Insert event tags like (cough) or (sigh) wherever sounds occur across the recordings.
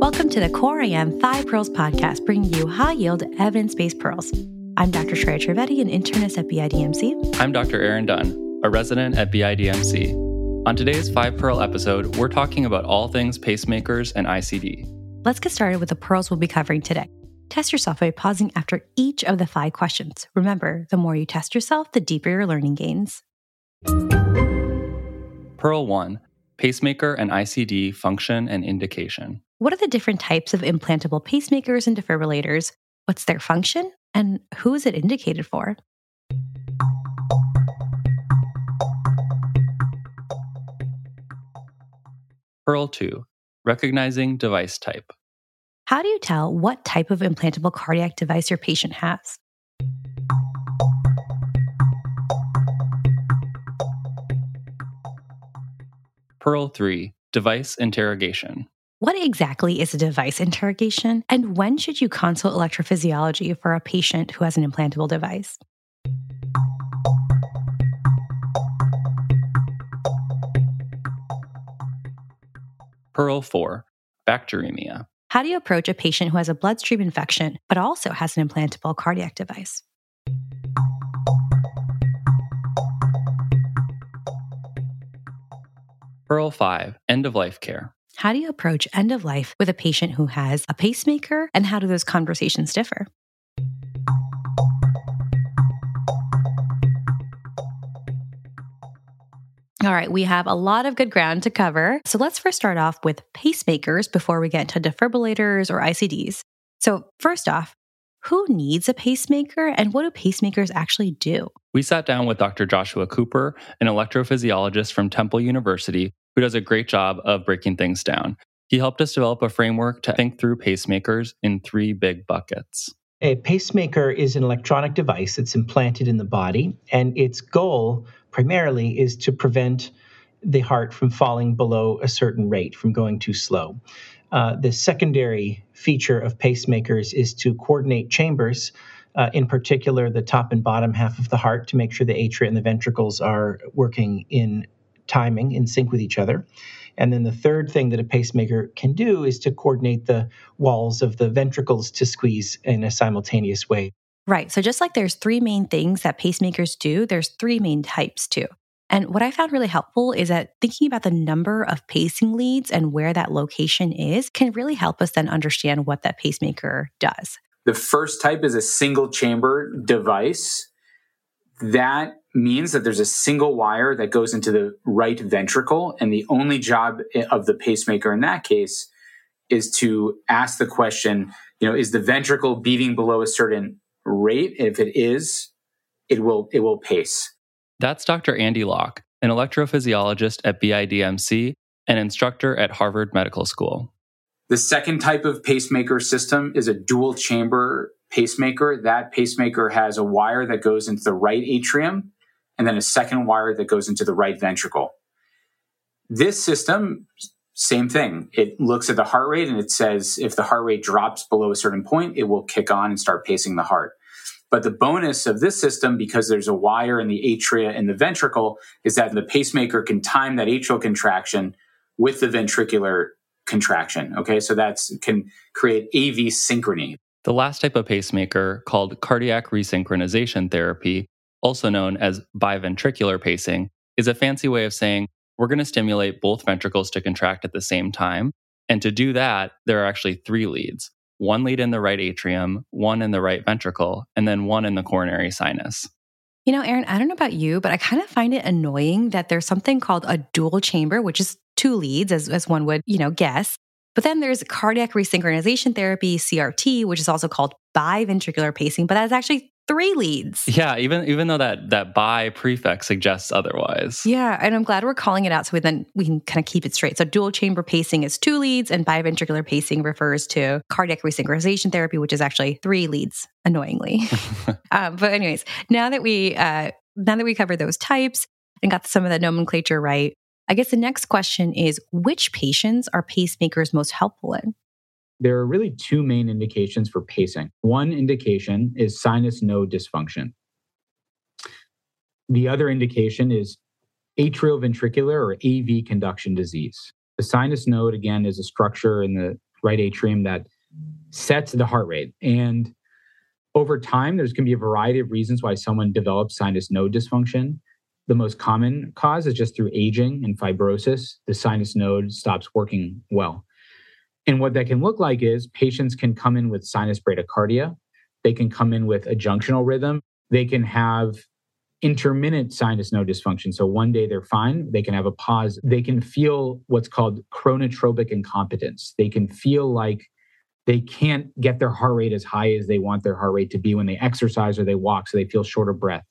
Welcome to the Core IM 5 Pearls podcast, bringing you high yield, evidence based pearls. I'm Dr. Shreya Trivedi, an internist at BIDMC. I'm Dr. Aaron Dunn, a resident at BIDMC. On today's 5 Pearl episode, we're talking about all things pacemakers and ICD. Let's get started with the pearls we'll be covering today. Test yourself by pausing after each of the five questions. Remember, the more you test yourself, the deeper your learning gains. Pearl 1 Pacemaker and ICD function and indication. What are the different types of implantable pacemakers and defibrillators? What's their function? And who is it indicated for? Pearl 2 Recognizing device type. How do you tell what type of implantable cardiac device your patient has? Pearl 3 Device interrogation. What exactly is a device interrogation, and when should you consult electrophysiology for a patient who has an implantable device? Pearl 4 Bacteremia. How do you approach a patient who has a bloodstream infection but also has an implantable cardiac device? Pearl 5 End of life care. How do you approach end of life with a patient who has a pacemaker, and how do those conversations differ? All right, we have a lot of good ground to cover. So let's first start off with pacemakers before we get into defibrillators or ICDs. So, first off, who needs a pacemaker and what do pacemakers actually do? We sat down with Dr. Joshua Cooper, an electrophysiologist from Temple University, who does a great job of breaking things down. He helped us develop a framework to think through pacemakers in three big buckets. A pacemaker is an electronic device that's implanted in the body, and its goal primarily is to prevent the heart from falling below a certain rate, from going too slow. Uh, the secondary feature of pacemakers is to coordinate chambers, uh, in particular the top and bottom half of the heart, to make sure the atria and the ventricles are working in timing, in sync with each other. And then the third thing that a pacemaker can do is to coordinate the walls of the ventricles to squeeze in a simultaneous way. Right. So just like there's three main things that pacemakers do, there's three main types too. And what I found really helpful is that thinking about the number of pacing leads and where that location is can really help us then understand what that pacemaker does. The first type is a single chamber device. That means that there's a single wire that goes into the right ventricle. And the only job of the pacemaker in that case is to ask the question, you know, is the ventricle beating below a certain rate? If it is, it will, it will pace. That's Dr. Andy Locke, an electrophysiologist at BIDMC and instructor at Harvard Medical School. The second type of pacemaker system is a dual chamber pacemaker. That pacemaker has a wire that goes into the right atrium and then a second wire that goes into the right ventricle. This system, same thing. It looks at the heart rate and it says if the heart rate drops below a certain point, it will kick on and start pacing the heart. But the bonus of this system, because there's a wire in the atria and the ventricle, is that the pacemaker can time that atrial contraction with the ventricular contraction. Okay, so that can create AV synchrony. The last type of pacemaker, called cardiac resynchronization therapy, also known as biventricular pacing, is a fancy way of saying we're going to stimulate both ventricles to contract at the same time. And to do that, there are actually three leads one lead in the right atrium, one in the right ventricle, and then one in the coronary sinus. You know, Aaron, I don't know about you, but I kind of find it annoying that there's something called a dual chamber, which is two leads, as, as one would, you know, guess. But then there's cardiac resynchronization therapy, CRT, which is also called biventricular pacing, but that's actually three leads. Yeah, even even though that that bi prefix suggests otherwise. Yeah, and I'm glad we're calling it out so we then we can kind of keep it straight. So dual chamber pacing is two leads, and biventricular pacing refers to cardiac resynchronization therapy, which is actually three leads. Annoyingly, um, (laughs) but anyways, now that we uh, now that we covered those types and got some of the nomenclature right, I guess the next question is which patients are pacemakers most helpful in? There are really two main indications for pacing. One indication is sinus node dysfunction. The other indication is atrioventricular or AV conduction disease. The sinus node, again, is a structure in the right atrium that sets the heart rate. And over time, there's going to be a variety of reasons why someone develops sinus node dysfunction. The most common cause is just through aging and fibrosis. The sinus node stops working well. And what that can look like is patients can come in with sinus bradycardia. They can come in with a junctional rhythm. They can have intermittent sinus node dysfunction. So one day they're fine, they can have a pause. They can feel what's called chronotropic incompetence. They can feel like they can't get their heart rate as high as they want their heart rate to be when they exercise or they walk, so they feel short of breath.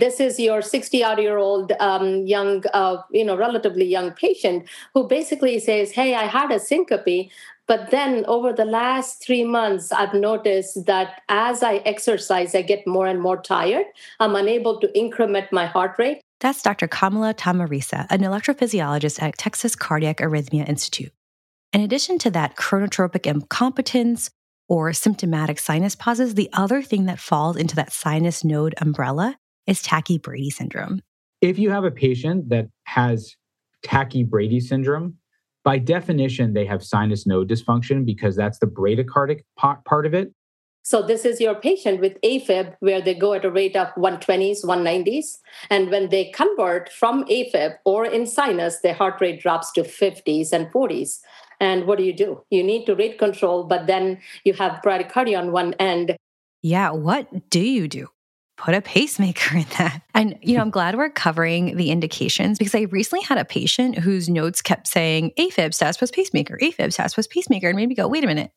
This is your 60 odd year old um, young, uh, you know, relatively young patient who basically says, Hey, I had a syncope, but then over the last three months, I've noticed that as I exercise, I get more and more tired. I'm unable to increment my heart rate. That's Dr. Kamala Tamirisa, an electrophysiologist at Texas Cardiac Arrhythmia Institute. In addition to that chronotropic incompetence or symptomatic sinus pauses, the other thing that falls into that sinus node umbrella is Tachy-Brady syndrome. If you have a patient that has Tachy-Brady syndrome, by definition, they have sinus node dysfunction because that's the bradycardic part of it. So, this is your patient with AFib where they go at a rate of 120s, 190s. And when they convert from AFib or in sinus, their heart rate drops to 50s and 40s. And what do you do? You need to rate control, but then you have bradycardia on one end. Yeah, what do you do? Put a pacemaker in that. And, you know, I'm glad we're covering the indications because I recently had a patient whose notes kept saying AFib status post pacemaker, AFib status post pacemaker, and made me go, wait a minute.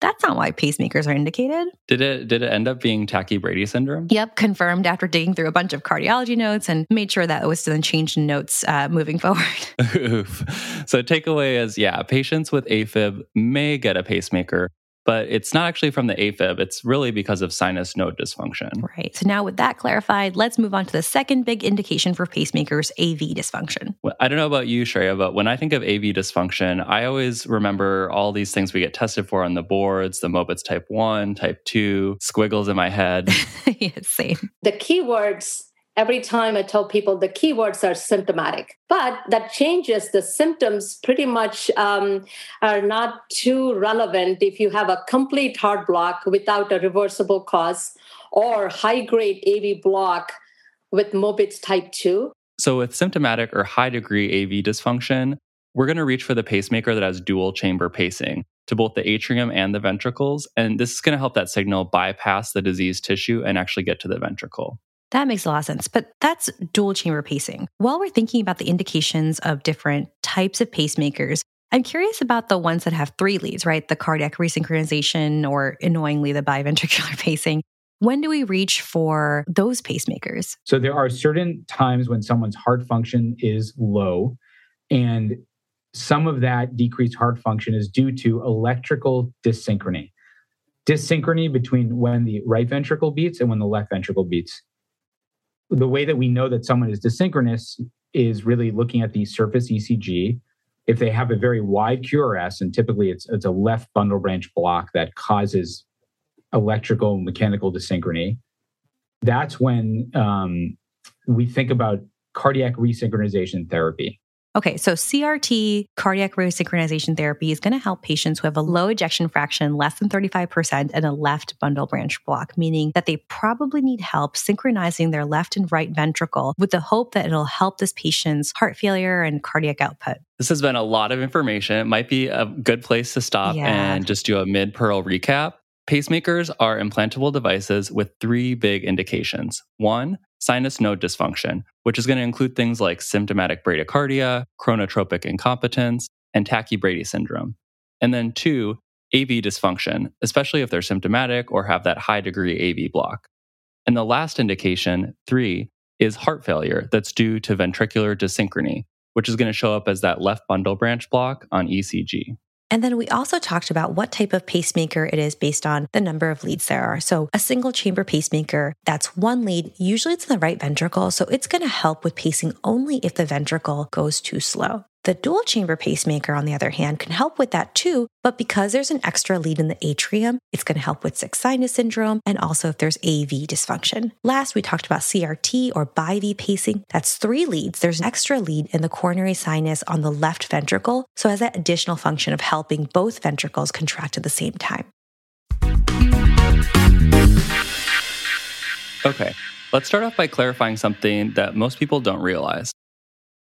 That's not why pacemakers are indicated. Did it did it end up being Tachy-Brady syndrome? Yep, confirmed after digging through a bunch of cardiology notes and made sure that it was then changed in notes uh, moving forward. (laughs) Oof. So takeaway is yeah, patients with AFib may get a pacemaker, but it's not actually from the AFib. It's really because of sinus node dysfunction. Right. So now with that clarified, let's move on to the second big indication for pacemakers, AV dysfunction. Well, I don't know about you, Shreya, but when I think of AV dysfunction, I always remember all these things we get tested for on the boards, the Mobitz type 1, type 2, squiggles in my head. (laughs) yeah, same. The keywords every time I tell people the keywords are symptomatic. But that changes the symptoms pretty much um, are not too relevant if you have a complete heart block without a reversible cause or high grade AV block with Mobitz type 2. So, with symptomatic or high degree AV dysfunction, we're going to reach for the pacemaker that has dual chamber pacing to both the atrium and the ventricles. And this is going to help that signal bypass the diseased tissue and actually get to the ventricle. That makes a lot of sense, but that's dual chamber pacing. While we're thinking about the indications of different types of pacemakers, I'm curious about the ones that have three leads, right? The cardiac resynchronization or annoyingly the biventricular (laughs) pacing. When do we reach for those pacemakers? So there are certain times when someone's heart function is low and some of that decreased heart function is due to electrical dyssynchrony. Dyssynchrony between when the right ventricle beats and when the left ventricle beats the way that we know that someone is dyssynchronous is really looking at the surface ECG. If they have a very wide QRS, and typically it's, it's a left bundle branch block that causes electrical mechanical dyssynchrony, that's when um, we think about cardiac resynchronization therapy. Okay, so CRT, cardiac resynchronization therapy, is going to help patients who have a low ejection fraction, less than 35%, and a left bundle branch block, meaning that they probably need help synchronizing their left and right ventricle with the hope that it'll help this patient's heart failure and cardiac output. This has been a lot of information. It might be a good place to stop yeah. and just do a mid pearl recap. Pacemakers are implantable devices with three big indications. One, sinus node dysfunction, which is going to include things like symptomatic bradycardia, chronotropic incompetence, and Tachy-Brady syndrome. And then two, AV dysfunction, especially if they're symptomatic or have that high degree AV block. And the last indication, three, is heart failure that's due to ventricular dyssynchrony, which is going to show up as that left bundle branch block on ECG. And then we also talked about what type of pacemaker it is based on the number of leads there are. So a single chamber pacemaker, that's one lead. Usually it's in the right ventricle. So it's going to help with pacing only if the ventricle goes too slow. The dual chamber pacemaker, on the other hand, can help with that too, but because there's an extra lead in the atrium, it's going to help with sick sinus syndrome and also if there's AV dysfunction. Last, we talked about CRT or BiV pacing. That's three leads. There's an extra lead in the coronary sinus on the left ventricle, so has that additional function of helping both ventricles contract at the same time. Okay, let's start off by clarifying something that most people don't realize.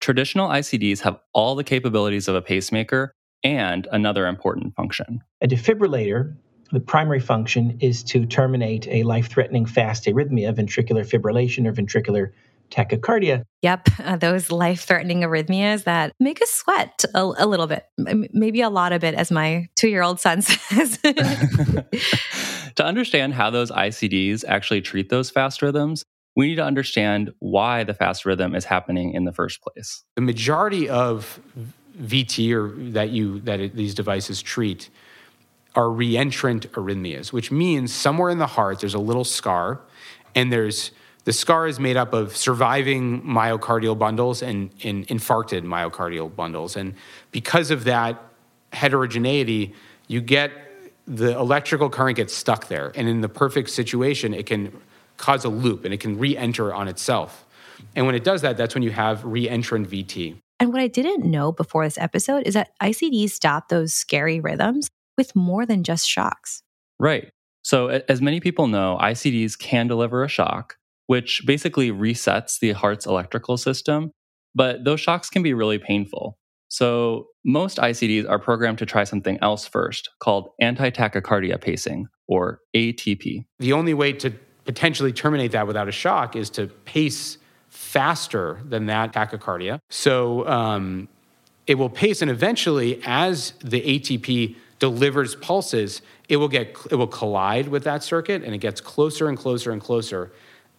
Traditional ICDs have all the capabilities of a pacemaker and another important function. A defibrillator, the primary function is to terminate a life threatening fast arrhythmia, ventricular fibrillation, or ventricular tachycardia. Yep, uh, those life threatening arrhythmias that make us sweat a, a, little bit, maybe a lot of it, as my two year old son (laughs) says. (laughs) to understand how those ICDs actually treat those fast rhythms, we need to understand why the fast rhythm is happening in the first place. The majority of VT or that you that it, these devices treat are reentrant arrhythmias, which means somewhere in the heart there's a little scar, and there's the scar is made up of surviving myocardial bundles and, and infarcted myocardial bundles, and because of that heterogeneity, you get the electrical current gets stuck there, and in the perfect situation, it can cause a loop and it can re-enter on itself. And when it does that, that's when you have re-entrant VT. And what I didn't know before this episode is that ICDs stop those scary rhythms with more than just shocks. Right. So, as many people know, ICDs can deliver a shock, which basically resets the heart's electrical system. But those shocks can be really painful. So, most ICDs are programmed to try something else first, called anti tachycardia pacing, or ATP. The only way to potentially terminate that without a shock is to pace faster than that tachycardia. So um, it will pace, and eventually, as the ATP delivers pulses, it will get it will collide with that circuit, and it gets closer and closer and closer,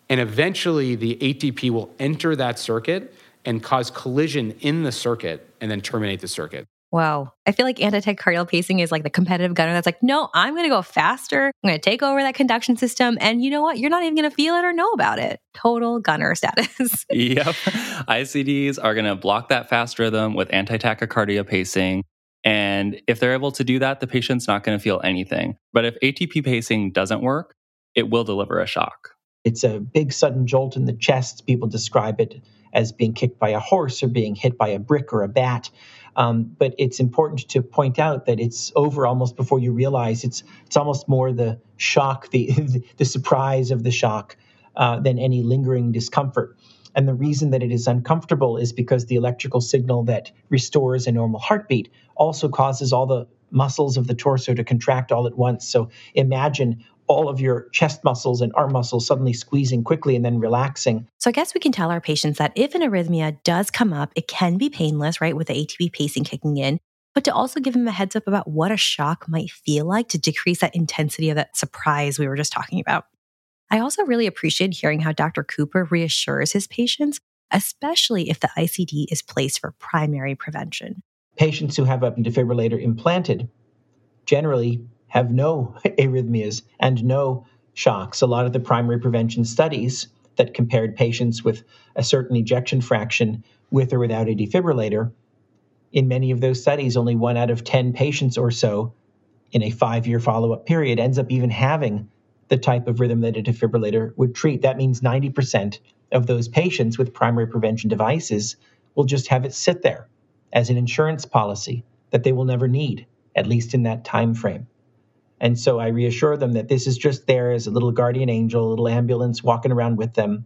and eventually the ATP will enter that circuit and cause collision in the circuit, and then terminate the circuit. Wow. I feel like anti-tachycardial pacing is like the competitive gunner that's like, no, I'm going to go faster. I'm going to take over that conduction system. And you know what? You're not even going to feel it or know about it. Total gunner (laughs) status. yep. ICDs are going to block that fast rhythm with anti-tachycardia pacing. And if they're able to do that, the patient's not going to feel anything. But if ATP pacing doesn't work, it will deliver a shock. It's a big sudden jolt in the chest. People describe it as being kicked by a horse or being hit by a brick or a bat. Um, but it's important to point out that it's over almost before you realize it's it's almost more the shock, the (laughs) the surprise of the shock uh, than any lingering discomfort. And the reason that it is uncomfortable is because the electrical signal that restores a normal heartbeat also causes all the muscles of the torso to contract all at once. So imagine all of your chest muscles and arm muscles suddenly squeezing quickly and then relaxing. So, I guess we can tell our patients that if an arrhythmia does come up, it can be painless, right, with the ATP pacing kicking in, but to also give them a heads up about what a shock might feel like to decrease that intensity of that surprise we were just talking about. I also really appreciate hearing how Dr. Cooper reassures his patients, especially if the ICD is placed for primary prevention. Patients who have a defibrillator implanted generally have no (laughs) arrhythmias and no shocks. A lot of the primary prevention studies that compared patients with a certain ejection fraction with or without a defibrillator, in many of those studies, only one out of 10 patients or so in a five year follow up period ends up even having the type of rhythm that a defibrillator would treat. That means 90% of those patients with primary prevention devices will just have it sit there as an insurance policy that they will never need, at least in that time frame. And so I reassure them that this is just there as a little guardian angel, a little ambulance walking around with them,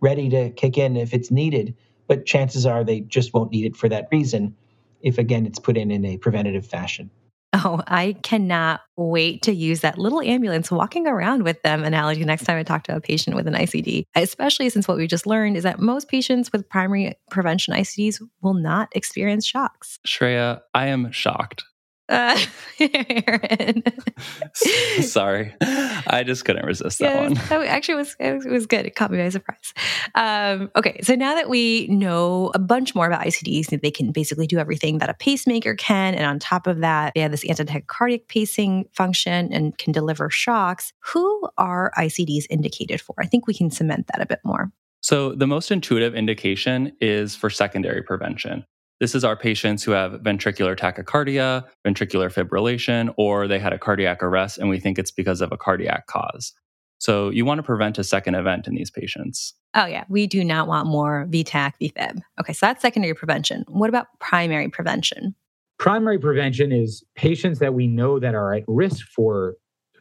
ready to kick in if it's needed. But chances are they just won't need it for that reason if, again, it's put in in a preventative fashion. Oh, I cannot wait to use that little ambulance walking around with them analogy next time I talk to a patient with an ICD, especially since what we just learned is that most patients with primary prevention ICDs will not experience shocks. Shreya, I am shocked. Uh, (laughs) (laughs) Sorry, I just couldn't resist that yeah, one. That actually was it was good. It caught me by surprise. Um, okay, so now that we know a bunch more about ICDs, they can basically do everything that a pacemaker can, and on top of that, they have this anti-tachycardic pacing function and can deliver shocks. Who are ICDs indicated for? I think we can cement that a bit more. So the most intuitive indication is for secondary prevention. This is our patients who have ventricular tachycardia, ventricular fibrillation, or they had a cardiac arrest and we think it's because of a cardiac cause. So you want to prevent a second event in these patients. Oh, yeah. We do not want more VTach, VFib. Okay, so that's secondary prevention. What about primary prevention? Primary prevention is patients that we know that are at risk for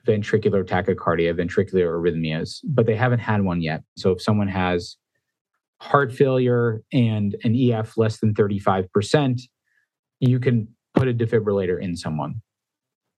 ventricular tachycardia, ventricular arrhythmias, but they haven't had one yet. So if someone has heart failure and an EF less than 35%, you can put a defibrillator in someone.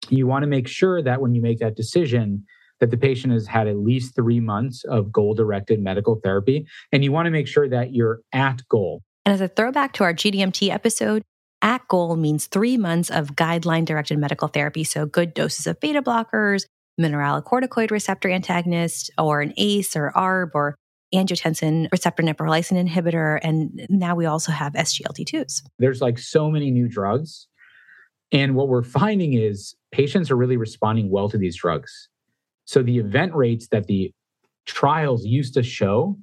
You want to make sure that when you make that decision, that the patient has had at least three months of goal directed medical therapy. And you want to make sure that you're at goal. And as a throwback to our GDMT episode, at goal means three months of guideline directed medical therapy. So, good doses of beta blockers, mineralocorticoid receptor antagonist, or an ACE or ARB, or angiotensin receptor neprilysin inhibitor. And now we also have SGLT2s. There's like so many new drugs. And what we're finding is patients are really responding well to these drugs. So the event rates that the trials used to show,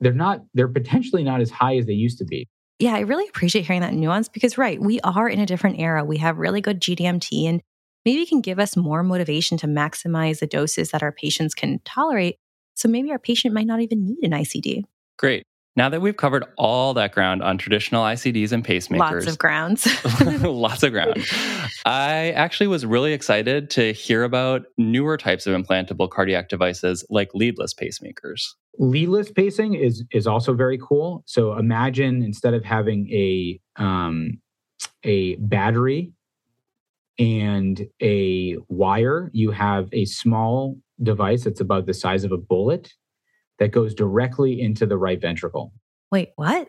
they're not, they're potentially not as high as they used to be. Yeah, I really appreciate hearing that nuance because, right, we are in a different era. We have really good GDMT and maybe can give us more motivation to maximize the doses that our patients can tolerate. So maybe our patient might not even need an ICD. Great. Now that we've covered all that ground on traditional ICDs and pacemakers, lots of grounds, (laughs) (laughs) lots of ground. I actually was really excited to hear about newer types of implantable cardiac devices like leadless pacemakers. Leadless pacing is is also very cool. So imagine instead of having a um, a battery and a wire, you have a small device that's about the size of a bullet that goes directly into the right ventricle. Wait, what?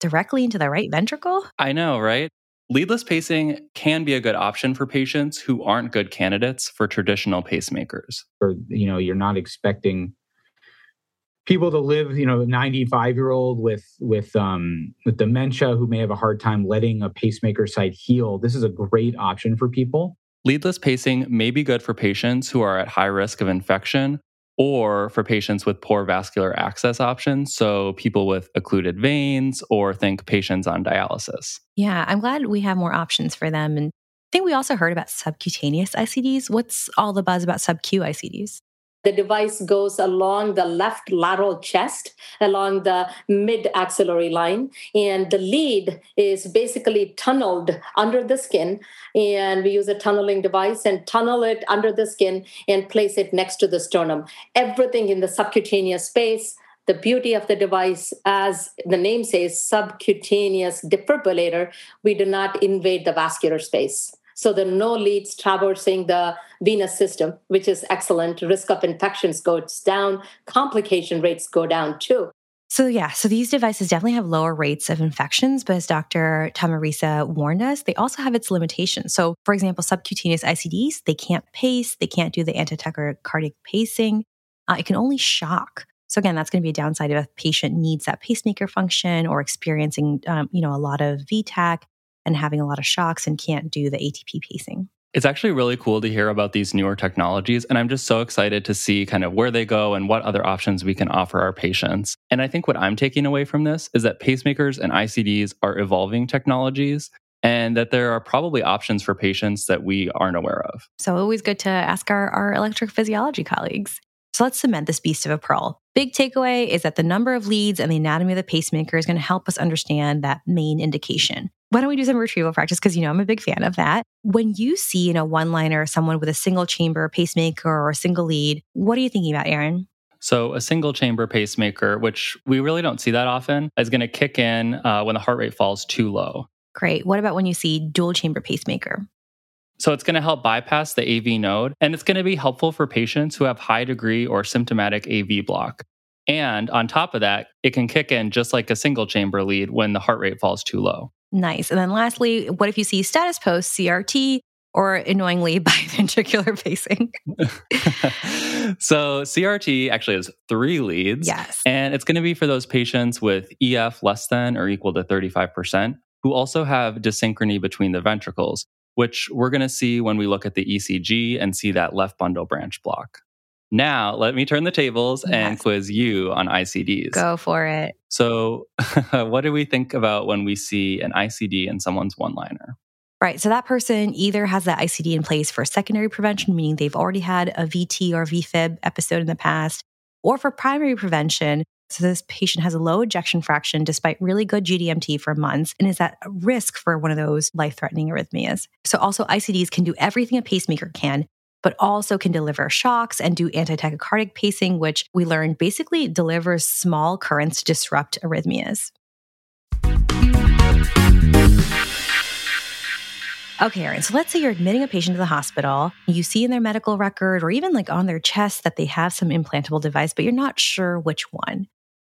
Directly into the right ventricle? I know, right? Leadless pacing can be a good option for patients who aren't good candidates for traditional pacemakers. Or, you know, you're not expecting people to live, you know, 95 year old with with um, with dementia who may have a hard time letting a pacemaker site heal. This is a great option for people. Leadless pacing may be good for patients who are at high risk of infection or for patients with poor vascular access options. So, people with occluded veins or think patients on dialysis. Yeah, I'm glad we have more options for them. And I think we also heard about subcutaneous ICDs. What's all the buzz about sub-Q ICDs? The device goes along the left lateral chest, along the mid axillary line, and the lead is basically tunneled under the skin. And we use a tunneling device and tunnel it under the skin and place it next to the sternum. Everything in the subcutaneous space the beauty of the device, as the name says, subcutaneous defibrillator, we do not invade the vascular space. So there are no leads traversing the venous system, which is excellent. Risk of infections goes down, complication rates go down too. So, yeah, so these devices definitely have lower rates of infections, but as Dr. Tamirisa warned us, they also have its limitations. So, for example, subcutaneous ICDs, they can't pace, they can't do the antitachycardic pacing, uh, it can only shock. So again, that's going to be a downside if a patient needs that pacemaker function or experiencing, um, you know, a lot of VTach and having a lot of shocks and can't do the ATP pacing. It's actually really cool to hear about these newer technologies. And I'm just so excited to see kind of where they go and what other options we can offer our patients. And I think what I'm taking away from this is that pacemakers and ICDs are evolving technologies and that there are probably options for patients that we aren't aware of. So, always good to ask our, our electrophysiology colleagues. So let's cement this beast of a pearl. Big takeaway is that the number of leads and the anatomy of the pacemaker is going to help us understand that main indication. Why don't we do some retrieval practice? Because, you know, I'm a big fan of that. When you see in a one liner someone with a single chamber pacemaker or a single lead, what are you thinking about, Aaron? So, a single chamber pacemaker, which we really don't see that often, is going to kick in uh, when the heart rate falls too low. Great. What about when you see dual chamber pacemaker? So it's going to help bypass the AV node, and it's going to be helpful for patients who have high degree or symptomatic AV block. And on top of that, it can kick in just like a single chamber lead when the heart rate falls too low. Nice. And then lastly, what if you see status post CRT or annoyingly (laughs) biventricular pacing? (laughs) so CRT actually has three leads. Yes. And it's going to be for those patients with EF less than or equal to 35% who also have dyssynchrony between the ventricles which we're going to see when we look at the ECG and see that left bundle branch block. Now, let me turn the tables yes. and quiz you on ICDs. Go for it. So, (laughs) what do we think about when we see an ICD in someone's one liner? Right. So, that person either has that ICD in place for secondary prevention, meaning they've already had a VT or VFib episode in the past, or for primary prevention. So, this patient has a low ejection fraction despite really good GDMT for months and is at risk for one of those life threatening arrhythmias. So, also, ICDs can do everything a pacemaker can, but also can deliver shocks and do antitachycardic pacing, which we learned basically delivers small currents to disrupt arrhythmias. Okay, Aaron. So let's say you're admitting a patient to the hospital. You see in their medical record or even like on their chest that they have some implantable device, but you're not sure which one.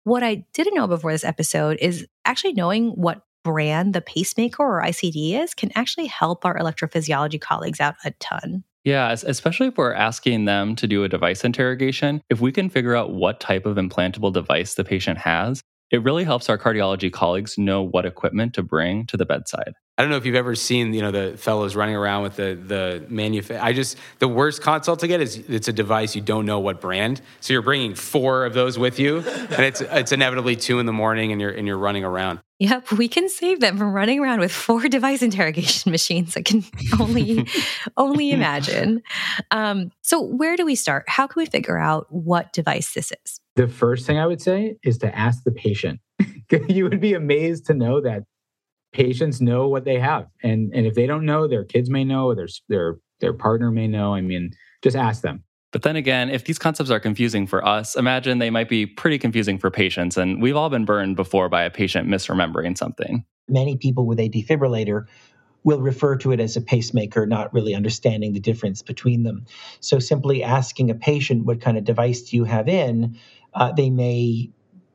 What I didn't know before this episode is actually knowing what brand the pacemaker or ICD is can actually help our electrophysiology colleagues out a ton. Yeah, especially if we're asking them to do a device interrogation, if we can figure out what type of implantable device the patient has, it really helps our cardiology colleagues know what equipment to bring to the bedside. I don't know if you've ever seen, you know, the fellows running around with the the manuf. I just the worst consult to get is it's a device you don't know what brand, so you're bringing four of those with you, and it's it's inevitably two in the morning, and you're and you're running around. Yep, we can save them from running around with four (laughs) device interrogation machines. I can only (laughs) only imagine. Um, so, where do we start? How can we figure out what device this is? The first thing I would say is to ask the patient. (laughs) you would be amazed to know that patients know what they have. And and if they don't know their kids may know their their their partner may know. I mean just ask them. But then again if these concepts are confusing for us imagine they might be pretty confusing for patients. And we've all been burned before by a patient misremembering something. Many people with a defibrillator will refer to it as a pacemaker, not really understanding the difference between them. So, simply asking a patient, What kind of device do you have in? Uh, they may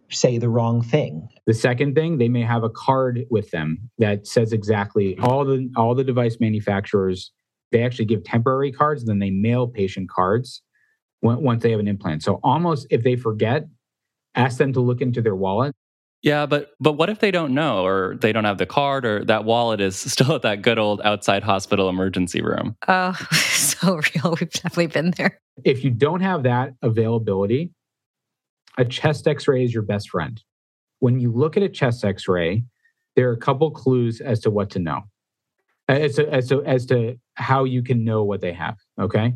say the wrong thing. The second thing, they may have a card with them that says exactly all the all the device manufacturers. They actually give temporary cards, then they mail patient cards once they have an implant. So almost if they forget, ask them to look into their wallet. Yeah, but but what if they don't know or they don't have the card or that wallet is still at that good old outside hospital emergency room? Oh, (laughs) so real. We've definitely been there. If you don't have that availability, a chest x-ray is your best friend. When you look at a chest x-ray, there are a couple clues as to what to know. As to, as to, as to how you can know what they have. Okay.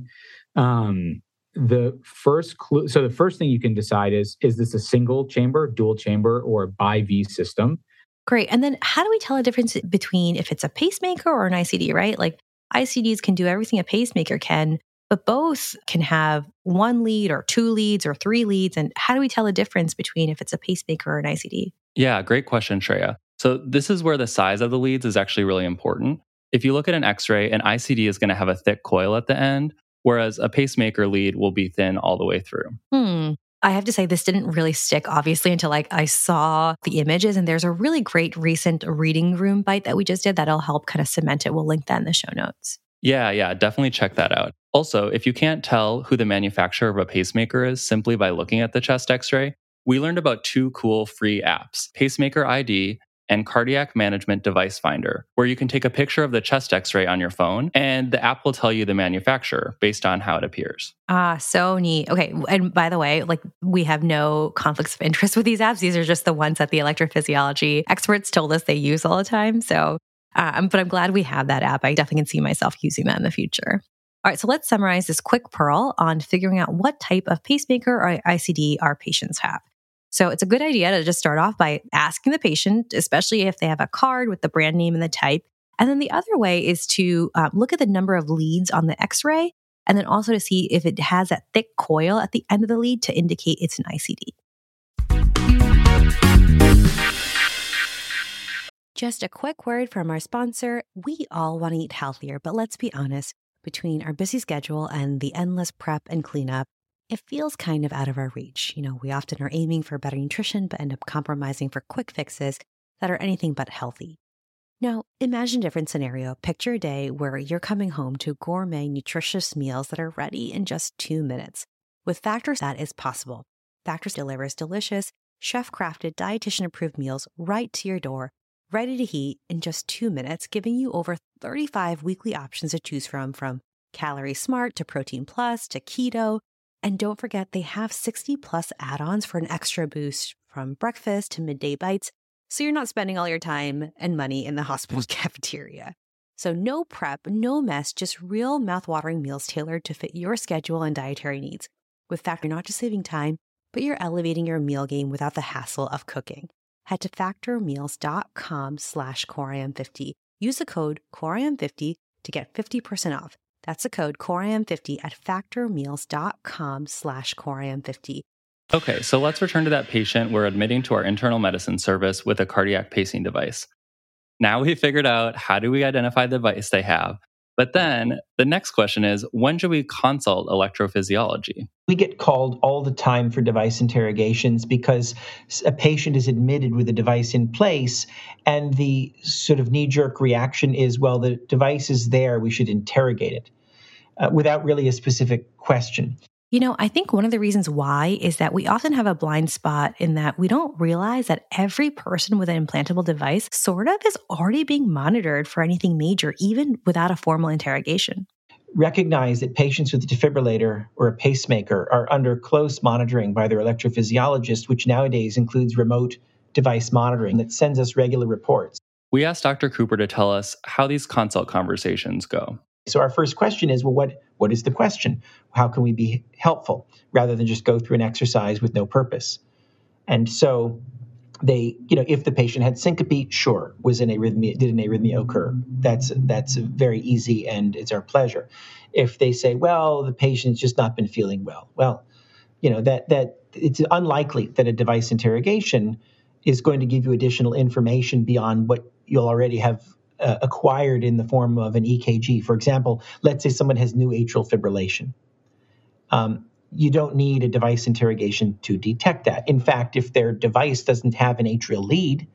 Um, the first clue so the first thing you can decide is is this a single chamber dual chamber or bi v system great and then how do we tell a difference between if it's a pacemaker or an icd right like icds can do everything a pacemaker can but both can have one lead or two leads or three leads. And how do we tell the difference between if it's a pacemaker or an ICD? Yeah, great question, Shreya. So, this is where the size of the leads is actually really important. If you look at an x ray, an ICD is going to have a thick coil at the end, whereas a pacemaker lead will be thin all the way through. Hmm. I have to say, this didn't really stick, obviously, until like I saw the images. And there's a really great recent reading room bite that we just did that'll help kind of cement it. We'll link that in the show notes. Yeah, yeah, definitely check that out. Also, if you can't tell who the manufacturer of a pacemaker is simply by looking at the chest x ray, we learned about two cool free apps Pacemaker ID and Cardiac Management Device Finder, where you can take a picture of the chest x ray on your phone and the app will tell you the manufacturer based on how it appears. Ah, so neat. Okay. And by the way, like we have no conflicts of interest with these apps. These are just the ones that the electrophysiology experts told us they use all the time. So um, but I'm glad we have that app. I definitely can see myself using that in the future. All right, so let's summarize this quick pearl on figuring out what type of pacemaker or ICD our patients have. So it's a good idea to just start off by asking the patient, especially if they have a card with the brand name and the type. And then the other way is to uh, look at the number of leads on the x ray, and then also to see if it has that thick coil at the end of the lead to indicate it's an ICD. Just a quick word from our sponsor. We all want to eat healthier, but let's be honest, between our busy schedule and the endless prep and cleanup, it feels kind of out of our reach. You know, we often are aiming for better nutrition, but end up compromising for quick fixes that are anything but healthy. Now, imagine a different scenario. Picture a day where you're coming home to gourmet, nutritious meals that are ready in just two minutes. With Factors, that is possible. Factors delivers delicious, chef crafted, dietitian approved meals right to your door ready to heat in just two minutes, giving you over 35 weekly options to choose from, from Calorie Smart to Protein Plus to Keto. And don't forget, they have 60 plus add ons for an extra boost from breakfast to midday bites, so you're not spending all your time and money in the hospital (laughs) cafeteria. So, no prep, no mess, just real mouthwatering meals tailored to fit your schedule and dietary needs. With Factor, you're not just saving time, but you're elevating your meal game without the hassle of cooking. Head to factormeals.com slash coreim50. Use the code coreim50 to get 50% off. That's the code coreim50 at factormeals.com slash coreim50. Okay, so let's return to that patient we're admitting to our internal medicine service with a cardiac pacing device. Now we figured out how do we identify the device they have. But then the next question is when should we consult electrophysiology? We get called all the time for device interrogations because a patient is admitted with a device in place, and the sort of knee jerk reaction is, well, the device is there, we should interrogate it uh, without really a specific question. You know, I think one of the reasons why is that we often have a blind spot in that we don't realize that every person with an implantable device sort of is already being monitored for anything major, even without a formal interrogation. Recognize that patients with a defibrillator or a pacemaker are under close monitoring by their electrophysiologist, which nowadays includes remote device monitoring that sends us regular reports. We asked Dr. Cooper to tell us how these consult conversations go. So our first question is, well, what what is the question? How can we be helpful rather than just go through an exercise with no purpose? And so they, you know, if the patient had syncope, sure, was an arrhythmia, did an arrhythmia occur? That's that's very easy and it's our pleasure. If they say, well, the patient's just not been feeling well, well, you know, that that it's unlikely that a device interrogation is going to give you additional information beyond what you'll already have uh, acquired in the form of an EKG. For example, let's say someone has new atrial fibrillation. Um, you don't need a device interrogation to detect that. In fact, if their device doesn't have an atrial lead,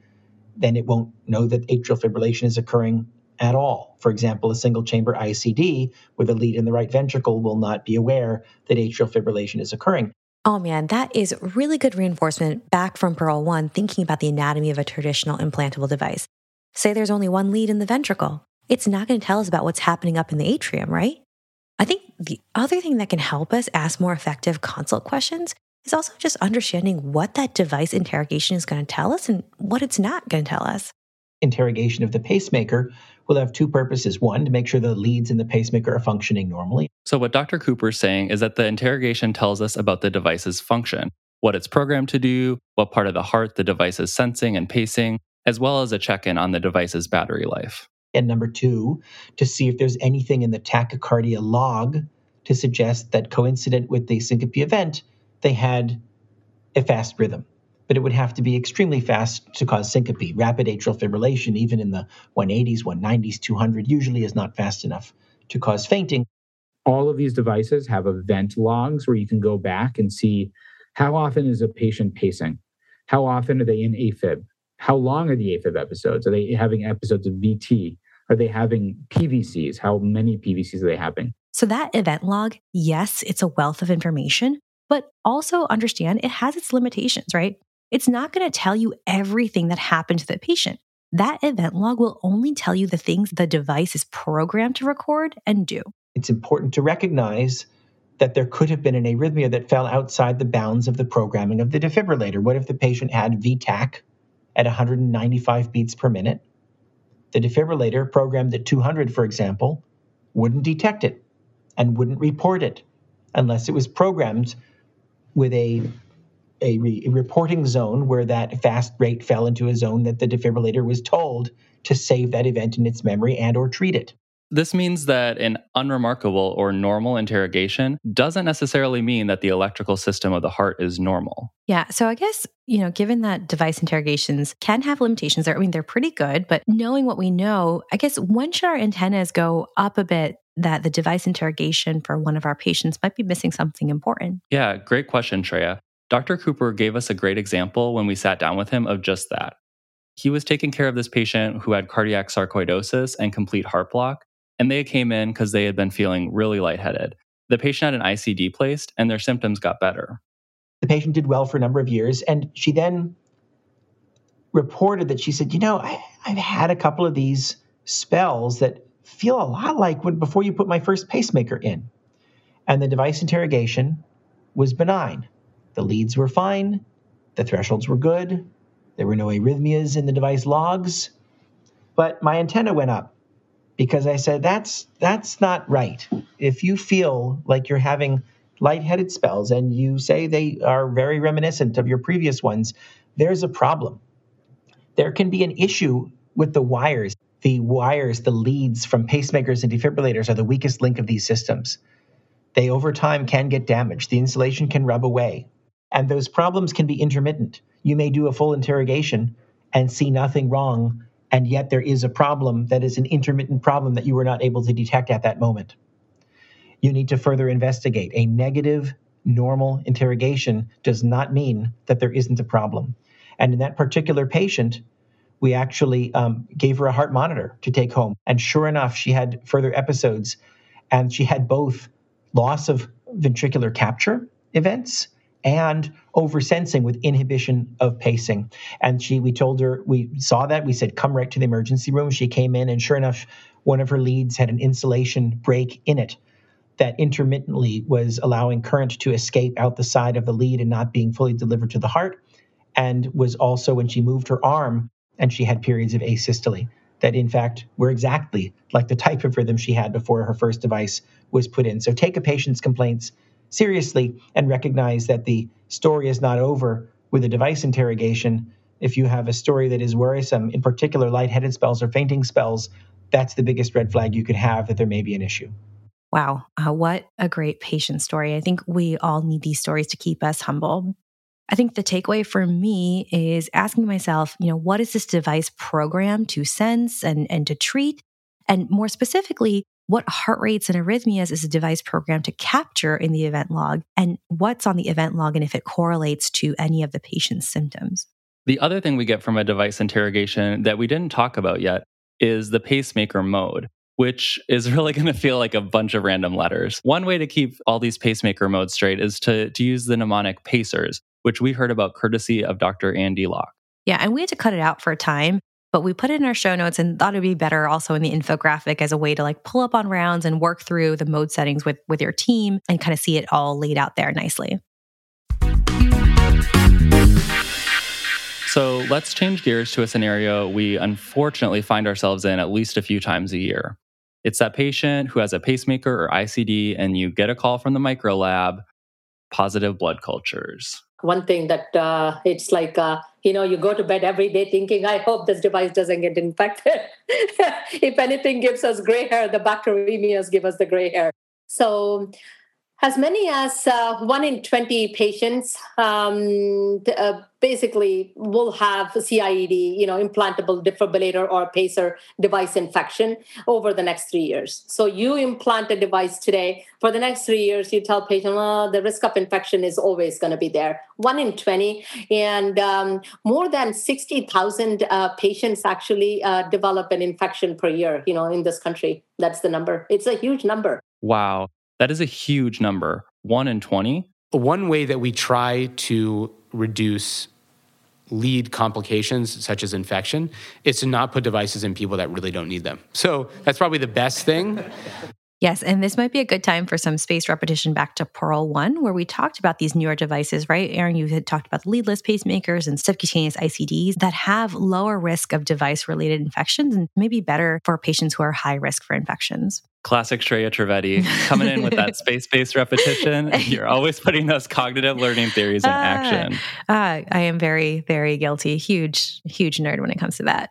then it won't know that atrial fibrillation is occurring at all. For example, a single chamber ICD with a lead in the right ventricle will not be aware that atrial fibrillation is occurring. Oh man, that is really good reinforcement back from Pearl 1, thinking about the anatomy of a traditional implantable device. Say there's only one lead in the ventricle. It's not going to tell us about what's happening up in the atrium, right? I think the other thing that can help us ask more effective consult questions is also just understanding what that device interrogation is going to tell us and what it's not going to tell us. Interrogation of the pacemaker will have two purposes. One, to make sure the leads in the pacemaker are functioning normally. So, what Dr. Cooper is saying is that the interrogation tells us about the device's function, what it's programmed to do, what part of the heart the device is sensing and pacing, as well as a check in on the device's battery life. And number two, to see if there's anything in the tachycardia log to suggest that coincident with the syncope event, they had a fast rhythm. But it would have to be extremely fast to cause syncope. Rapid atrial fibrillation, even in the 180s, 190s, 200, usually is not fast enough to cause fainting. All of these devices have event logs where you can go back and see how often is a patient pacing? How often are they in AFib? How long are the AFib episodes? Are they having episodes of VT? Are they having PVCs? How many PVCs are they having? So, that event log, yes, it's a wealth of information, but also understand it has its limitations, right? It's not going to tell you everything that happened to the patient. That event log will only tell you the things the device is programmed to record and do. It's important to recognize that there could have been an arrhythmia that fell outside the bounds of the programming of the defibrillator. What if the patient had VTach at 195 beats per minute. The defibrillator, programmed at 200, for example, wouldn't detect it and wouldn't report it unless it was programmed with a, a, re- a, reporting zone where that fast rate fell into a zone that the defibrillator was told to save that event in its memory and or treat it. This means that an unremarkable or normal interrogation doesn't necessarily mean that the electrical system of the heart is normal. Yeah. So I guess, you know, given that device interrogations can have limitations, I mean, they're pretty good, but knowing what we know, I guess when should our antennas go up a bit that the device interrogation for one of our patients might be missing something important? Yeah, great question, Shreya. Dr. Cooper gave us a great example when we sat down with him of just that. He was taking care of this patient who had cardiac sarcoidosis and complete heart block, and they came in because they had been feeling really lightheaded. The patient had an ICD placed and their symptoms got better. The patient did well for a number of years, and she then reported that she said, You know, I, have had a couple of these spells that feel a lot like when before you put my first pacemaker in. And the device interrogation was benign. The leads were fine, the thresholds were good, there were no arrhythmias in the device logs, but my antenna went up because I said that's that's not right. If you feel like you're having lightheaded spells and you say they are very reminiscent of your previous ones, there's a problem. There can be an issue with the wires. The wires, the leads from pacemakers and defibrillators are the weakest link of these systems. They over time can get damaged. The insulation can rub away. And those problems can be intermittent. You may do a full interrogation and see nothing wrong, and yet there is a problem that is an intermittent problem that you were not able to detect at that moment. You need to further investigate. A negative, normal interrogation does not mean that there isn't a problem. And in that particular patient, we actually um, gave her a heart monitor to take home. And sure enough, she had further episodes, and she had both loss of ventricular capture events and oversensing with inhibition of pacing. And she, we told her, we saw that. We said, come right to the emergency room. She came in, and sure enough, one of her leads had an insulation break in it that intermittently was allowing current to escape out the side of the lead and not being fully delivered to the heart. And was also when she moved her arm and she had periods of asystole that, in fact, were exactly like the type of rhythm she had before her first device was put in. So take a patient's complaints seriously and recognize that the story is not over with a device interrogation. If you have a story that is worrisome, in particular lightheaded spells or fainting spells, that's the biggest red flag you could have that there may be an issue. Wow, uh, what a great patient story. I think we all need these stories to keep us humble. I think the takeaway for me is asking myself, you know, what is this device programmed to sense and, and to treat? And more specifically, what heart rates and arrhythmias is a device programmed to capture in the event log and what's on the event log and if it correlates to any of the patient's symptoms. The other thing we get from a device interrogation that we didn't talk about yet is the pacemaker mode, which is (laughs) really going to feel like a bunch of random letters. One way to keep all these pacemaker modes straight is to, to use the mnemonic pacers, which we heard about courtesy of Dr. Andy Locke. Yeah, and we had to cut it out for a time but we put it in our show notes and thought it'd be better also in the infographic as a way to like pull up on rounds and work through the mode settings with with your team and kind of see it all laid out there nicely. So let's change gears to a scenario we unfortunately find ourselves in at least a few times a year. It's that patient who has a pacemaker or ICD, and you get a call from the micro lab, positive blood cultures one thing that uh, it's like uh, you know you go to bed every day thinking i hope this device doesn't get infected. (laughs) If anything gives us gray hair the bacteremias give us the gray hair. So as many as uh, 1 in 20 patients um, uh, basically will have CIED, you know, implantable defibrillator or pacer device infection over the next three years. So you implant a device today. For the next three years, you tell patient, oh, the risk of infection is always going to be there. 1 in 20. And um, more than 60,000 uh, patients actually uh, develop an infection per year, you know, in this country. That's the number. It's a huge number. Wow. That is a huge number. One in 20. One way that we try to reduce lead complications such as infection is to not put devices in people that really don't need them. So that's probably the best thing. Yes, and this might be a good time for some spaced repetition back to Pearl 1, where we talked about these newer devices, right? Aaron, you had talked about leadless pacemakers and subcutaneous ICDs that have lower risk of device related infections and maybe better for patients who are high risk for infections. Classic Shreya Trivedi (laughs) coming in with that space based repetition. (laughs) You're always putting those cognitive learning theories in uh, action. Uh, I am very, very guilty. Huge, huge nerd when it comes to that.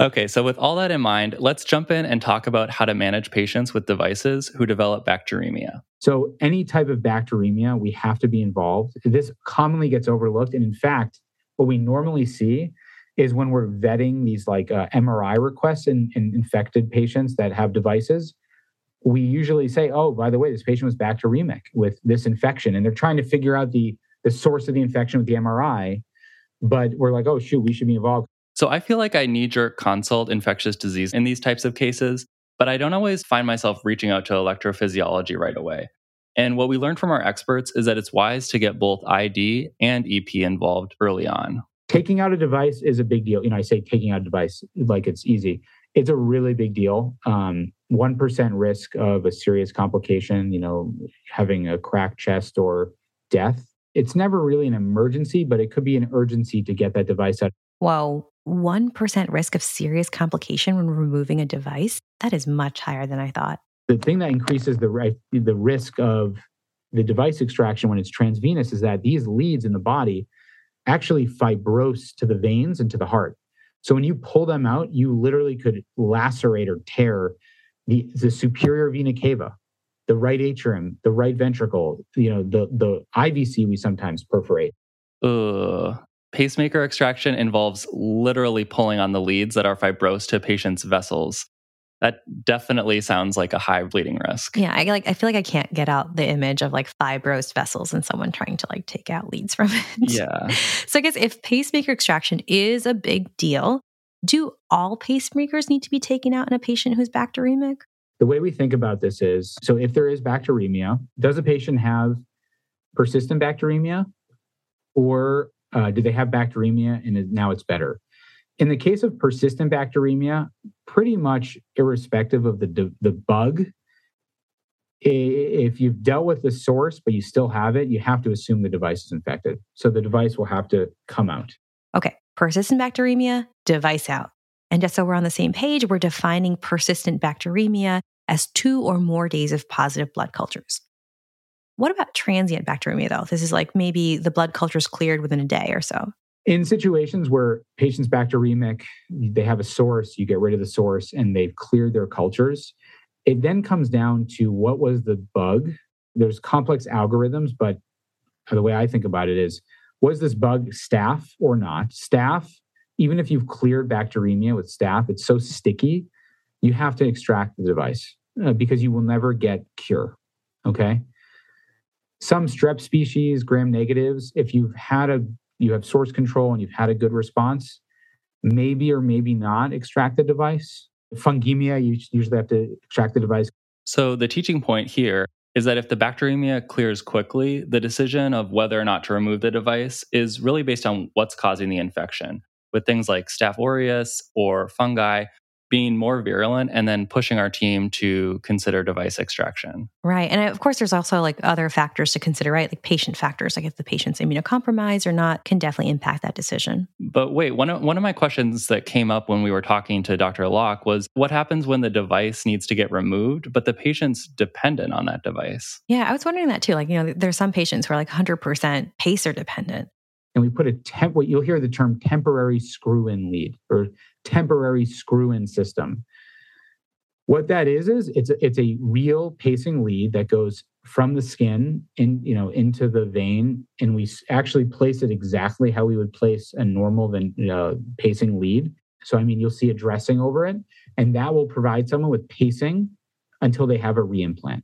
(laughs) okay, so with all that in mind, let's jump in and talk about how to manage patients with devices who develop bacteremia. So, any type of bacteremia, we have to be involved. This commonly gets overlooked. And in fact, what we normally see is when we're vetting these like uh, MRI requests in, in infected patients that have devices. We usually say, "Oh, by the way, this patient was bacteremic with this infection," and they're trying to figure out the the source of the infection with the MRI. But we're like, "Oh, shoot, we should be involved." So I feel like I knee jerk consult infectious disease in these types of cases, but I don't always find myself reaching out to electrophysiology right away. And what we learned from our experts is that it's wise to get both ID and EP involved early on taking out a device is a big deal. You know, I say taking out a device like it's easy. it's a really big deal. Um, 1% risk of a serious complication, you know, having a cracked chest or death. It's never really an emergency, but it could be an urgency to get that device out. Whoa, 1% risk of serious complication when removing a device? That is much higher than I thought. The thing that increases the, the risk of the device extraction when it's transvenous is that these leads in the body actually fibrose to the veins and to the heart. So when you pull them out, you literally could lacerate or tear the, the superior vena cava, the right atrium, the right ventricle, you know, the, the IVC we sometimes perforate. Ugh. Pacemaker extraction involves literally pulling on the leads that are fibrosed to patient's vessels that definitely sounds like a high bleeding risk. Yeah, I like I feel like I can't get out the image of like fibrosed vessels and someone trying to like take out leads from it. Yeah. (laughs) so I guess if pacemaker extraction is a big deal, do all pacemakers need to be taken out in a patient who's bacteremic? The way we think about this is so if there is bacteremia, does a patient have persistent bacteremia or uh, do they have bacteremia and now it's better? In the case of persistent bacteremia, pretty much irrespective of the, the bug, if you've dealt with the source but you still have it, you have to assume the device is infected. So the device will have to come out. Okay, persistent bacteremia, device out. And just so we're on the same page, we're defining persistent bacteremia as two or more days of positive blood cultures. What about transient bacteremia, though? This is like maybe the blood culture is cleared within a day or so. In situations where patients bacteremic, they have a source, you get rid of the source and they've cleared their cultures. It then comes down to what was the bug. There's complex algorithms, but the way I think about it is was this bug staph or not? Staph, even if you've cleared bacteremia with staph, it's so sticky, you have to extract the device uh, because you will never get cure. Okay. Some strep species, gram negatives, if you've had a you have source control and you've had a good response, maybe or maybe not extract the device. Fungemia, you usually have to extract the device. So the teaching point here is that if the bacteremia clears quickly, the decision of whether or not to remove the device is really based on what's causing the infection. With things like Staph aureus or fungi, being more virulent and then pushing our team to consider device extraction. Right. And of course, there's also like other factors to consider, right? Like patient factors, like if the patient's immunocompromised or not, can definitely impact that decision. But wait, one of, one of my questions that came up when we were talking to Dr. Locke was what happens when the device needs to get removed, but the patient's dependent on that device? Yeah, I was wondering that too. Like, you know, there's some patients who are like 100% pacer dependent and we put a temp what you'll hear the term temporary screw in lead or temporary screw in system. What that is is it's a, it's a real pacing lead that goes from the skin in you know into the vein, and we actually place it exactly how we would place a normal uh, pacing lead. So I mean, you'll see a dressing over it, and that will provide someone with pacing until they have a reimplant.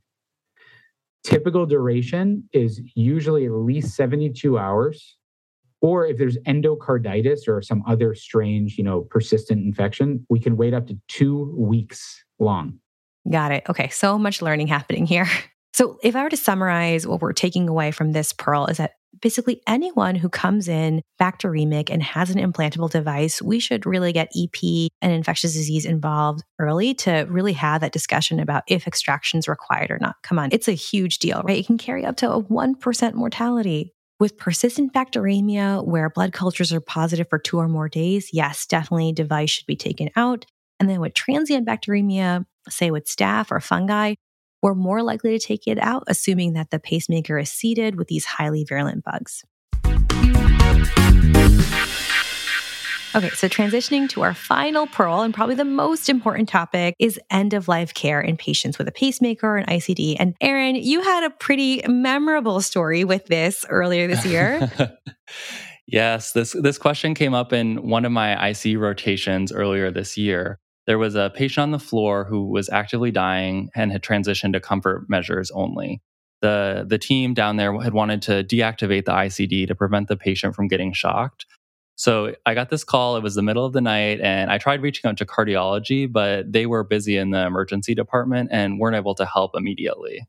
Typical duration is usually at least 72 hours or if there's endocarditis or some other strange, you know, persistent infection, we can wait up to two weeks long. Got it. Okay. So much learning happening here. (laughs) So, if I were to summarize what we're taking away from this pearl, is that basically anyone who comes in bacteremic and has an implantable device, we should really get EP and infectious disease involved early to really have that discussion about if extraction is required or not. Come on, it's a huge deal, right? It can carry up to a 1% mortality. With persistent bacteremia, where blood cultures are positive for two or more days, yes, definitely device should be taken out. And then with transient bacteremia, say with staph or fungi, we're more likely to take it out, assuming that the pacemaker is seeded with these highly virulent bugs. Okay, so transitioning to our final pearl and probably the most important topic is end of life care in patients with a pacemaker and ICD. And Aaron, you had a pretty memorable story with this earlier this year. (laughs) yes, this this question came up in one of my ICU rotations earlier this year. There was a patient on the floor who was actively dying and had transitioned to comfort measures only. The, the team down there had wanted to deactivate the ICD to prevent the patient from getting shocked. So I got this call. It was the middle of the night, and I tried reaching out to cardiology, but they were busy in the emergency department and weren't able to help immediately.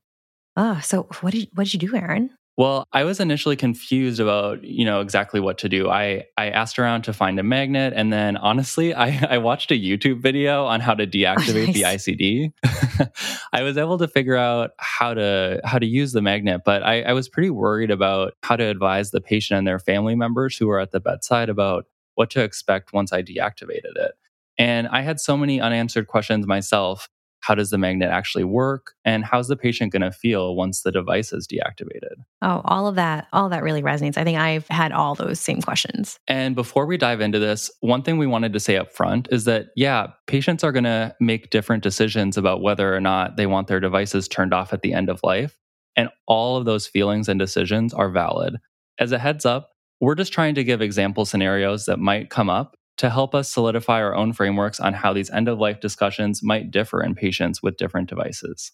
Oh, so what did what did you do, Aaron? Well, I was initially confused about, you know, exactly what to do. I, I asked around to find a magnet and then honestly, (laughs) I, I watched a YouTube video on how to (laughs) deactivate nice. the ICD. (laughs) I was able to figure out how to how to use the magnet, but I, I was pretty worried about how to advise the patient and their family members who were at the bedside about what to expect once I deactivated it. And I had so many unanswered questions myself how does the magnet actually work? And how's the patient going to feel once the device is deactivated? Oh, all of that, all of that really resonates. I think I've had all those same questions. And before we dive into this, one thing we wanted to say up front is that, yeah, patients are going to make different decisions about whether or not they want their devices turned off at the end of life. And all of those feelings and decisions are valid. As a heads up, we're just trying to give example scenarios that might come up to help us solidify our own frameworks on how these end of life discussions might differ in patients with different devices.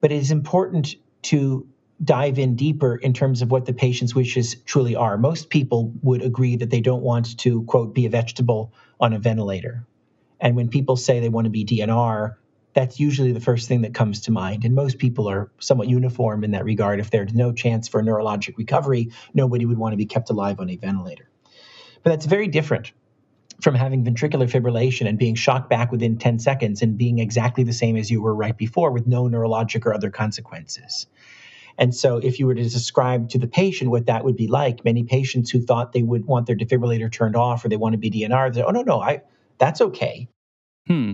But it is important to dive in deeper in terms of what the patient's wishes truly are. Most people would agree that they don't want to, quote, be a vegetable on a ventilator. And when people say they want to be DNR, that's usually the first thing that comes to mind. And most people are somewhat uniform in that regard. If there's no chance for neurologic recovery, nobody would want to be kept alive on a ventilator. But that's very different from having ventricular fibrillation and being shocked back within 10 seconds and being exactly the same as you were right before with no neurologic or other consequences. And so, if you were to describe to the patient what that would be like, many patients who thought they would want their defibrillator turned off or they want to be DNR, they say, "Oh no, no, I that's okay." Hmm.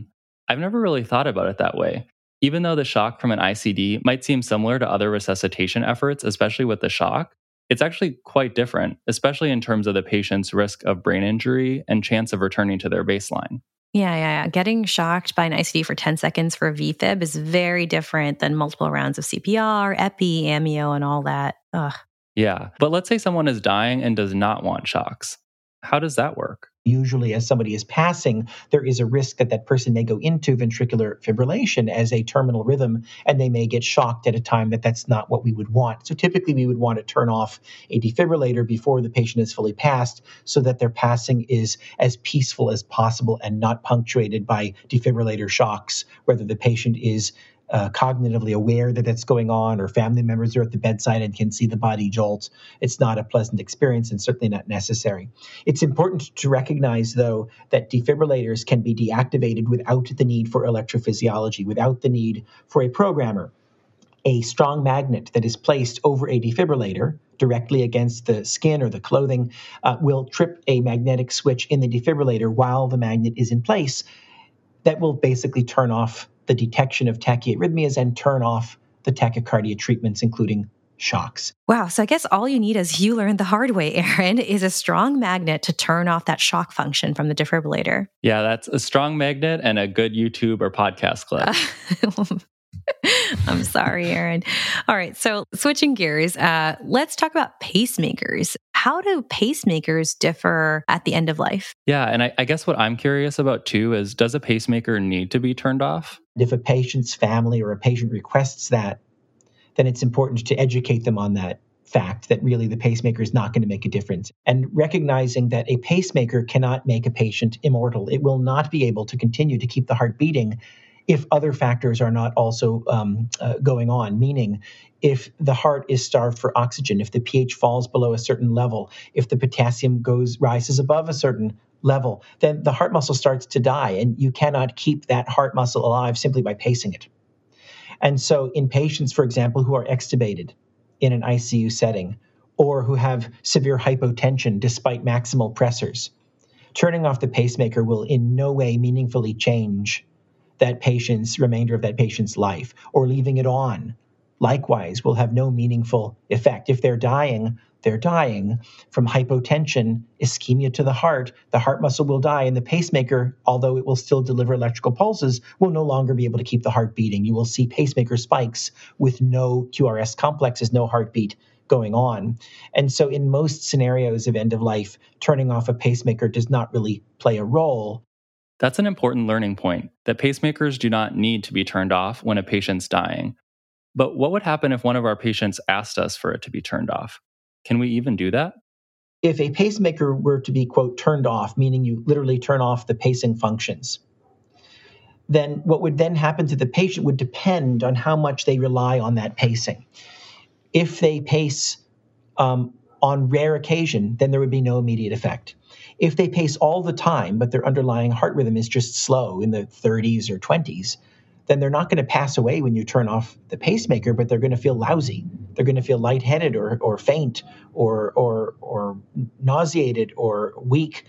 I've never really thought about it that way. Even though the shock from an ICD might seem similar to other resuscitation efforts, especially with the shock, it's actually quite different, especially in terms of the patient's risk of brain injury and chance of returning to their baseline. Yeah, yeah, yeah. Getting shocked by an ICD for 10 seconds for a VFib is very different than multiple rounds of CPR, epi, amio, and all that. Ugh. Yeah. But let's say someone is dying and does not want shocks. How does that work? Usually as somebody is passing, there is a risk that that person may go into ventricular fibrillation as a terminal rhythm, and they may get shocked at a time that that's not what we would want. So typically, we would want to turn off a defibrillator before the patient is fully passed so that their passing is as peaceful as possible and not punctuated by defibrillator shocks, whether the patient is uh, cognitively aware that that's going on, or family members are at the bedside and can see the body jolt. It's not a pleasant experience and certainly not necessary. It's important to recognize, though, that defibrillators can be deactivated without the need for electrophysiology, without the need for a programmer. A strong magnet that is placed over a defibrillator directly against the skin or the clothing uh, will trip a magnetic switch in the defibrillator while the magnet is in place. That will basically turn off the detection of tachyarrhythmias and turn off the tachycardia treatments, including shocks. Wow. So I guess all you need, as you learned the hard way, Aaron, (laughs) is a strong magnet to turn off that shock function from the defibrillator. Yeah, that's a strong magnet and a good YouTube or podcast clip. (laughs) I'm sorry, Aaron. All right. So, switching gears, uh, let's talk about pacemakers. How do pacemakers differ at the end of life? Yeah. And I, I guess what I'm curious about too is does a pacemaker need to be turned off? If a patient's family or a patient requests that, then it's important to educate them on that fact that really the pacemaker is not going to make a difference. And recognizing that a pacemaker cannot make a patient immortal, it will not be able to continue to keep the heart beating if other factors are not also um, uh, going on, meaning if the heart is starved for oxygen, if the pH falls below a certain level, if the potassium goes rises above a certain level, then the heart muscle starts to die, and you cannot keep that heart muscle alive simply by pacing it. And so, in patients, for example, who are extubated in an ICU setting, or who have severe hypotension despite maximal pressors, turning off the pacemaker will in no way meaningfully change that patient's remainder of that patient's life or leaving it on. Likewise will have no meaningful effect. If they're dying they're dying from hypotension ischemia to the heart. The heart muscle will die and the pacemaker although it will still deliver electrical pulses will no longer be able to keep the heart beating. You will see pacemaker spikes with no qrs complexes no heartbeat going on. And so in most scenarios of end of life turning off a pacemaker does not really play a role that's an important learning point that pacemakers do not need to be turned off when a patient's dying. But what would happen if one of our patients asked us for it to be turned off? Can we even do that? If a pacemaker were to be, quote, turned off, meaning you literally turn off the pacing functions, then what would then happen to the patient would depend on how much they rely on that pacing. If they pace um, on rare occasion, then there would be no immediate effect. If they pace all the time, but their underlying heart rhythm is just slow in the 30s or 20s, then they're not going to pass away when you turn off the pacemaker, but they're going to feel lousy. They're going to feel lightheaded or, or faint or, or, or nauseated or weak,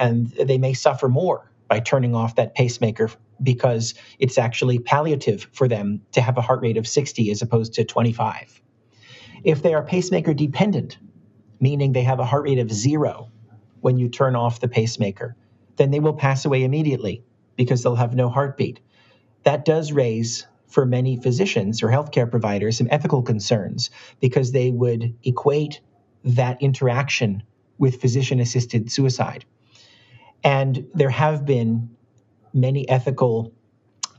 and they may suffer more by turning off that pacemaker because it's actually palliative for them to have a heart rate of 60 as opposed to 25. If they are pacemaker dependent, meaning they have a heart rate of zero when you turn off the pacemaker, then they will pass away immediately because they'll have no heartbeat. That does raise for many physicians or healthcare providers some ethical concerns because they would equate that interaction with physician assisted suicide. And there have been many ethical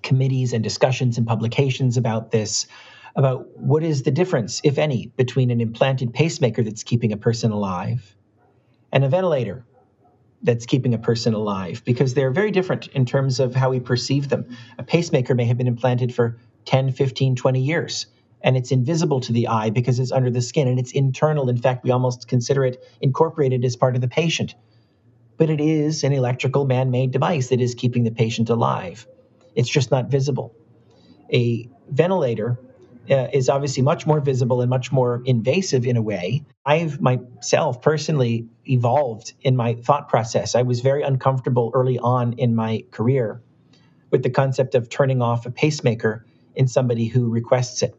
committees and discussions and publications about this about what is the difference, if any, between an implanted pacemaker that's keeping a person alive and a ventilator that's keeping a person alive, because they're very different in terms of how we perceive them. A pacemaker may have been implanted for 10, 15, 20 years, and it's invisible to the eye because it's under the skin and it's internal. In fact, we almost consider it incorporated as part of the patient. But it is an electrical man made device that is keeping the patient alive. It's just not visible. A ventilator uh, is obviously much more visible and much more invasive in a way. I've myself personally evolved in my thought process. I was very uncomfortable early on in my career with the concept of turning off a pacemaker in somebody who requests it.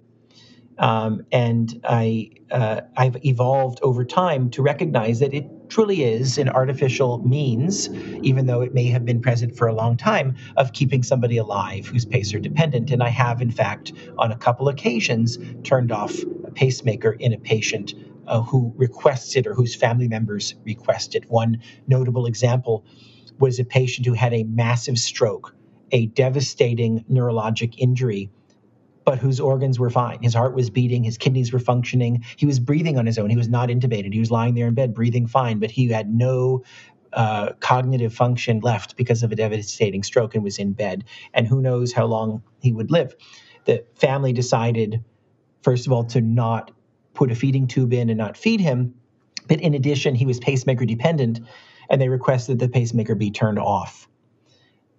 Um, and I, uh, I've evolved over time to recognize that it truly is an artificial means, even though it may have been present for a long time, of keeping somebody alive who's pacer dependent. And I have, in fact, on a couple occasions, turned off a pacemaker in a patient uh, who requests it or whose family members request it. One notable example was a patient who had a massive stroke, a devastating neurologic injury but whose organs were fine. His heart was beating, his kidneys were functioning, he was breathing on his own. He was not intubated. He was lying there in bed breathing fine, but he had no uh, cognitive function left because of a devastating stroke and was in bed. And who knows how long he would live. The family decided, first of all, to not put a feeding tube in and not feed him. But in addition, he was pacemaker dependent, and they requested the pacemaker be turned off.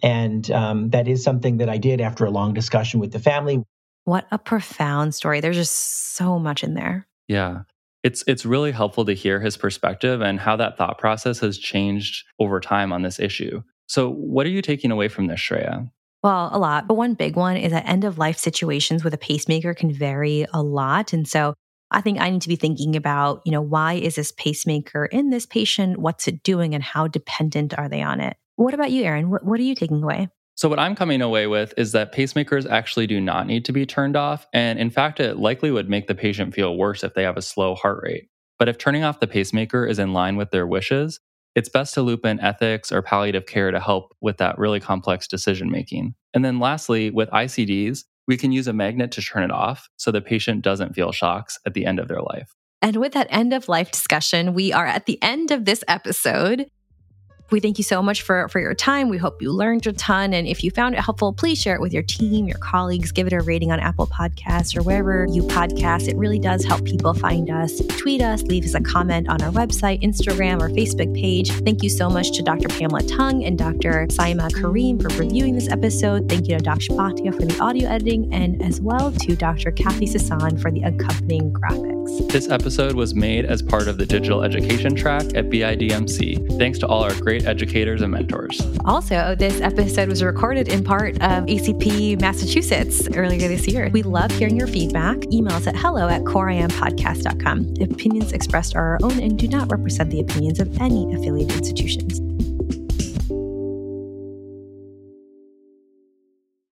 And um, that is something that I did after a long discussion with the family. What a profound story. There's just so much in there. Yeah. It's it's really helpful to hear his perspective and how that thought process has changed over time on this issue. So, what are you taking away from this, Shreya? Well, a lot. But one big one is that end of life situations with a pacemaker can vary a lot. And so I think I need to be thinking about, you know, why is this pacemaker in this patient? What's it doing and how dependent are they on it? What about you, Aaron? What, what are you taking away? So, what I'm coming away with is that pacemakers actually do not need to be turned off. And in fact, it likely would make the patient feel worse if they have a slow heart rate. But if turning off the pacemaker is in line with their wishes, it's best to loop in ethics or palliative care to help with that really complex decision making. And then lastly, with ICDs, we can use a magnet to turn it off so the patient doesn't feel shocks at the end of their life. And with that end of life discussion, we are at the end of this episode. We thank you so much for, for your time. We hope you learned a ton. And if you found it helpful, please share it with your team, your colleagues, give it a rating on Apple Podcasts or wherever you podcast. It really does help people find us. Tweet us, leave us a comment on our website, Instagram, or Facebook page. Thank you so much to Dr. Pamela Tung and Dr. Saima Kareem for reviewing this episode. Thank you to Dr. Bhatia for the audio editing, and as well to Dr. Kathy Sasan for the accompanying graphics. This episode was made as part of the digital education track at BIDMC. Thanks to all our great great educators and mentors. Also, this episode was recorded in part of ACP Massachusetts earlier this year. We love hearing your feedback. Email us at hello at coreimpodcast.com. The opinions expressed are our own and do not represent the opinions of any affiliated institutions.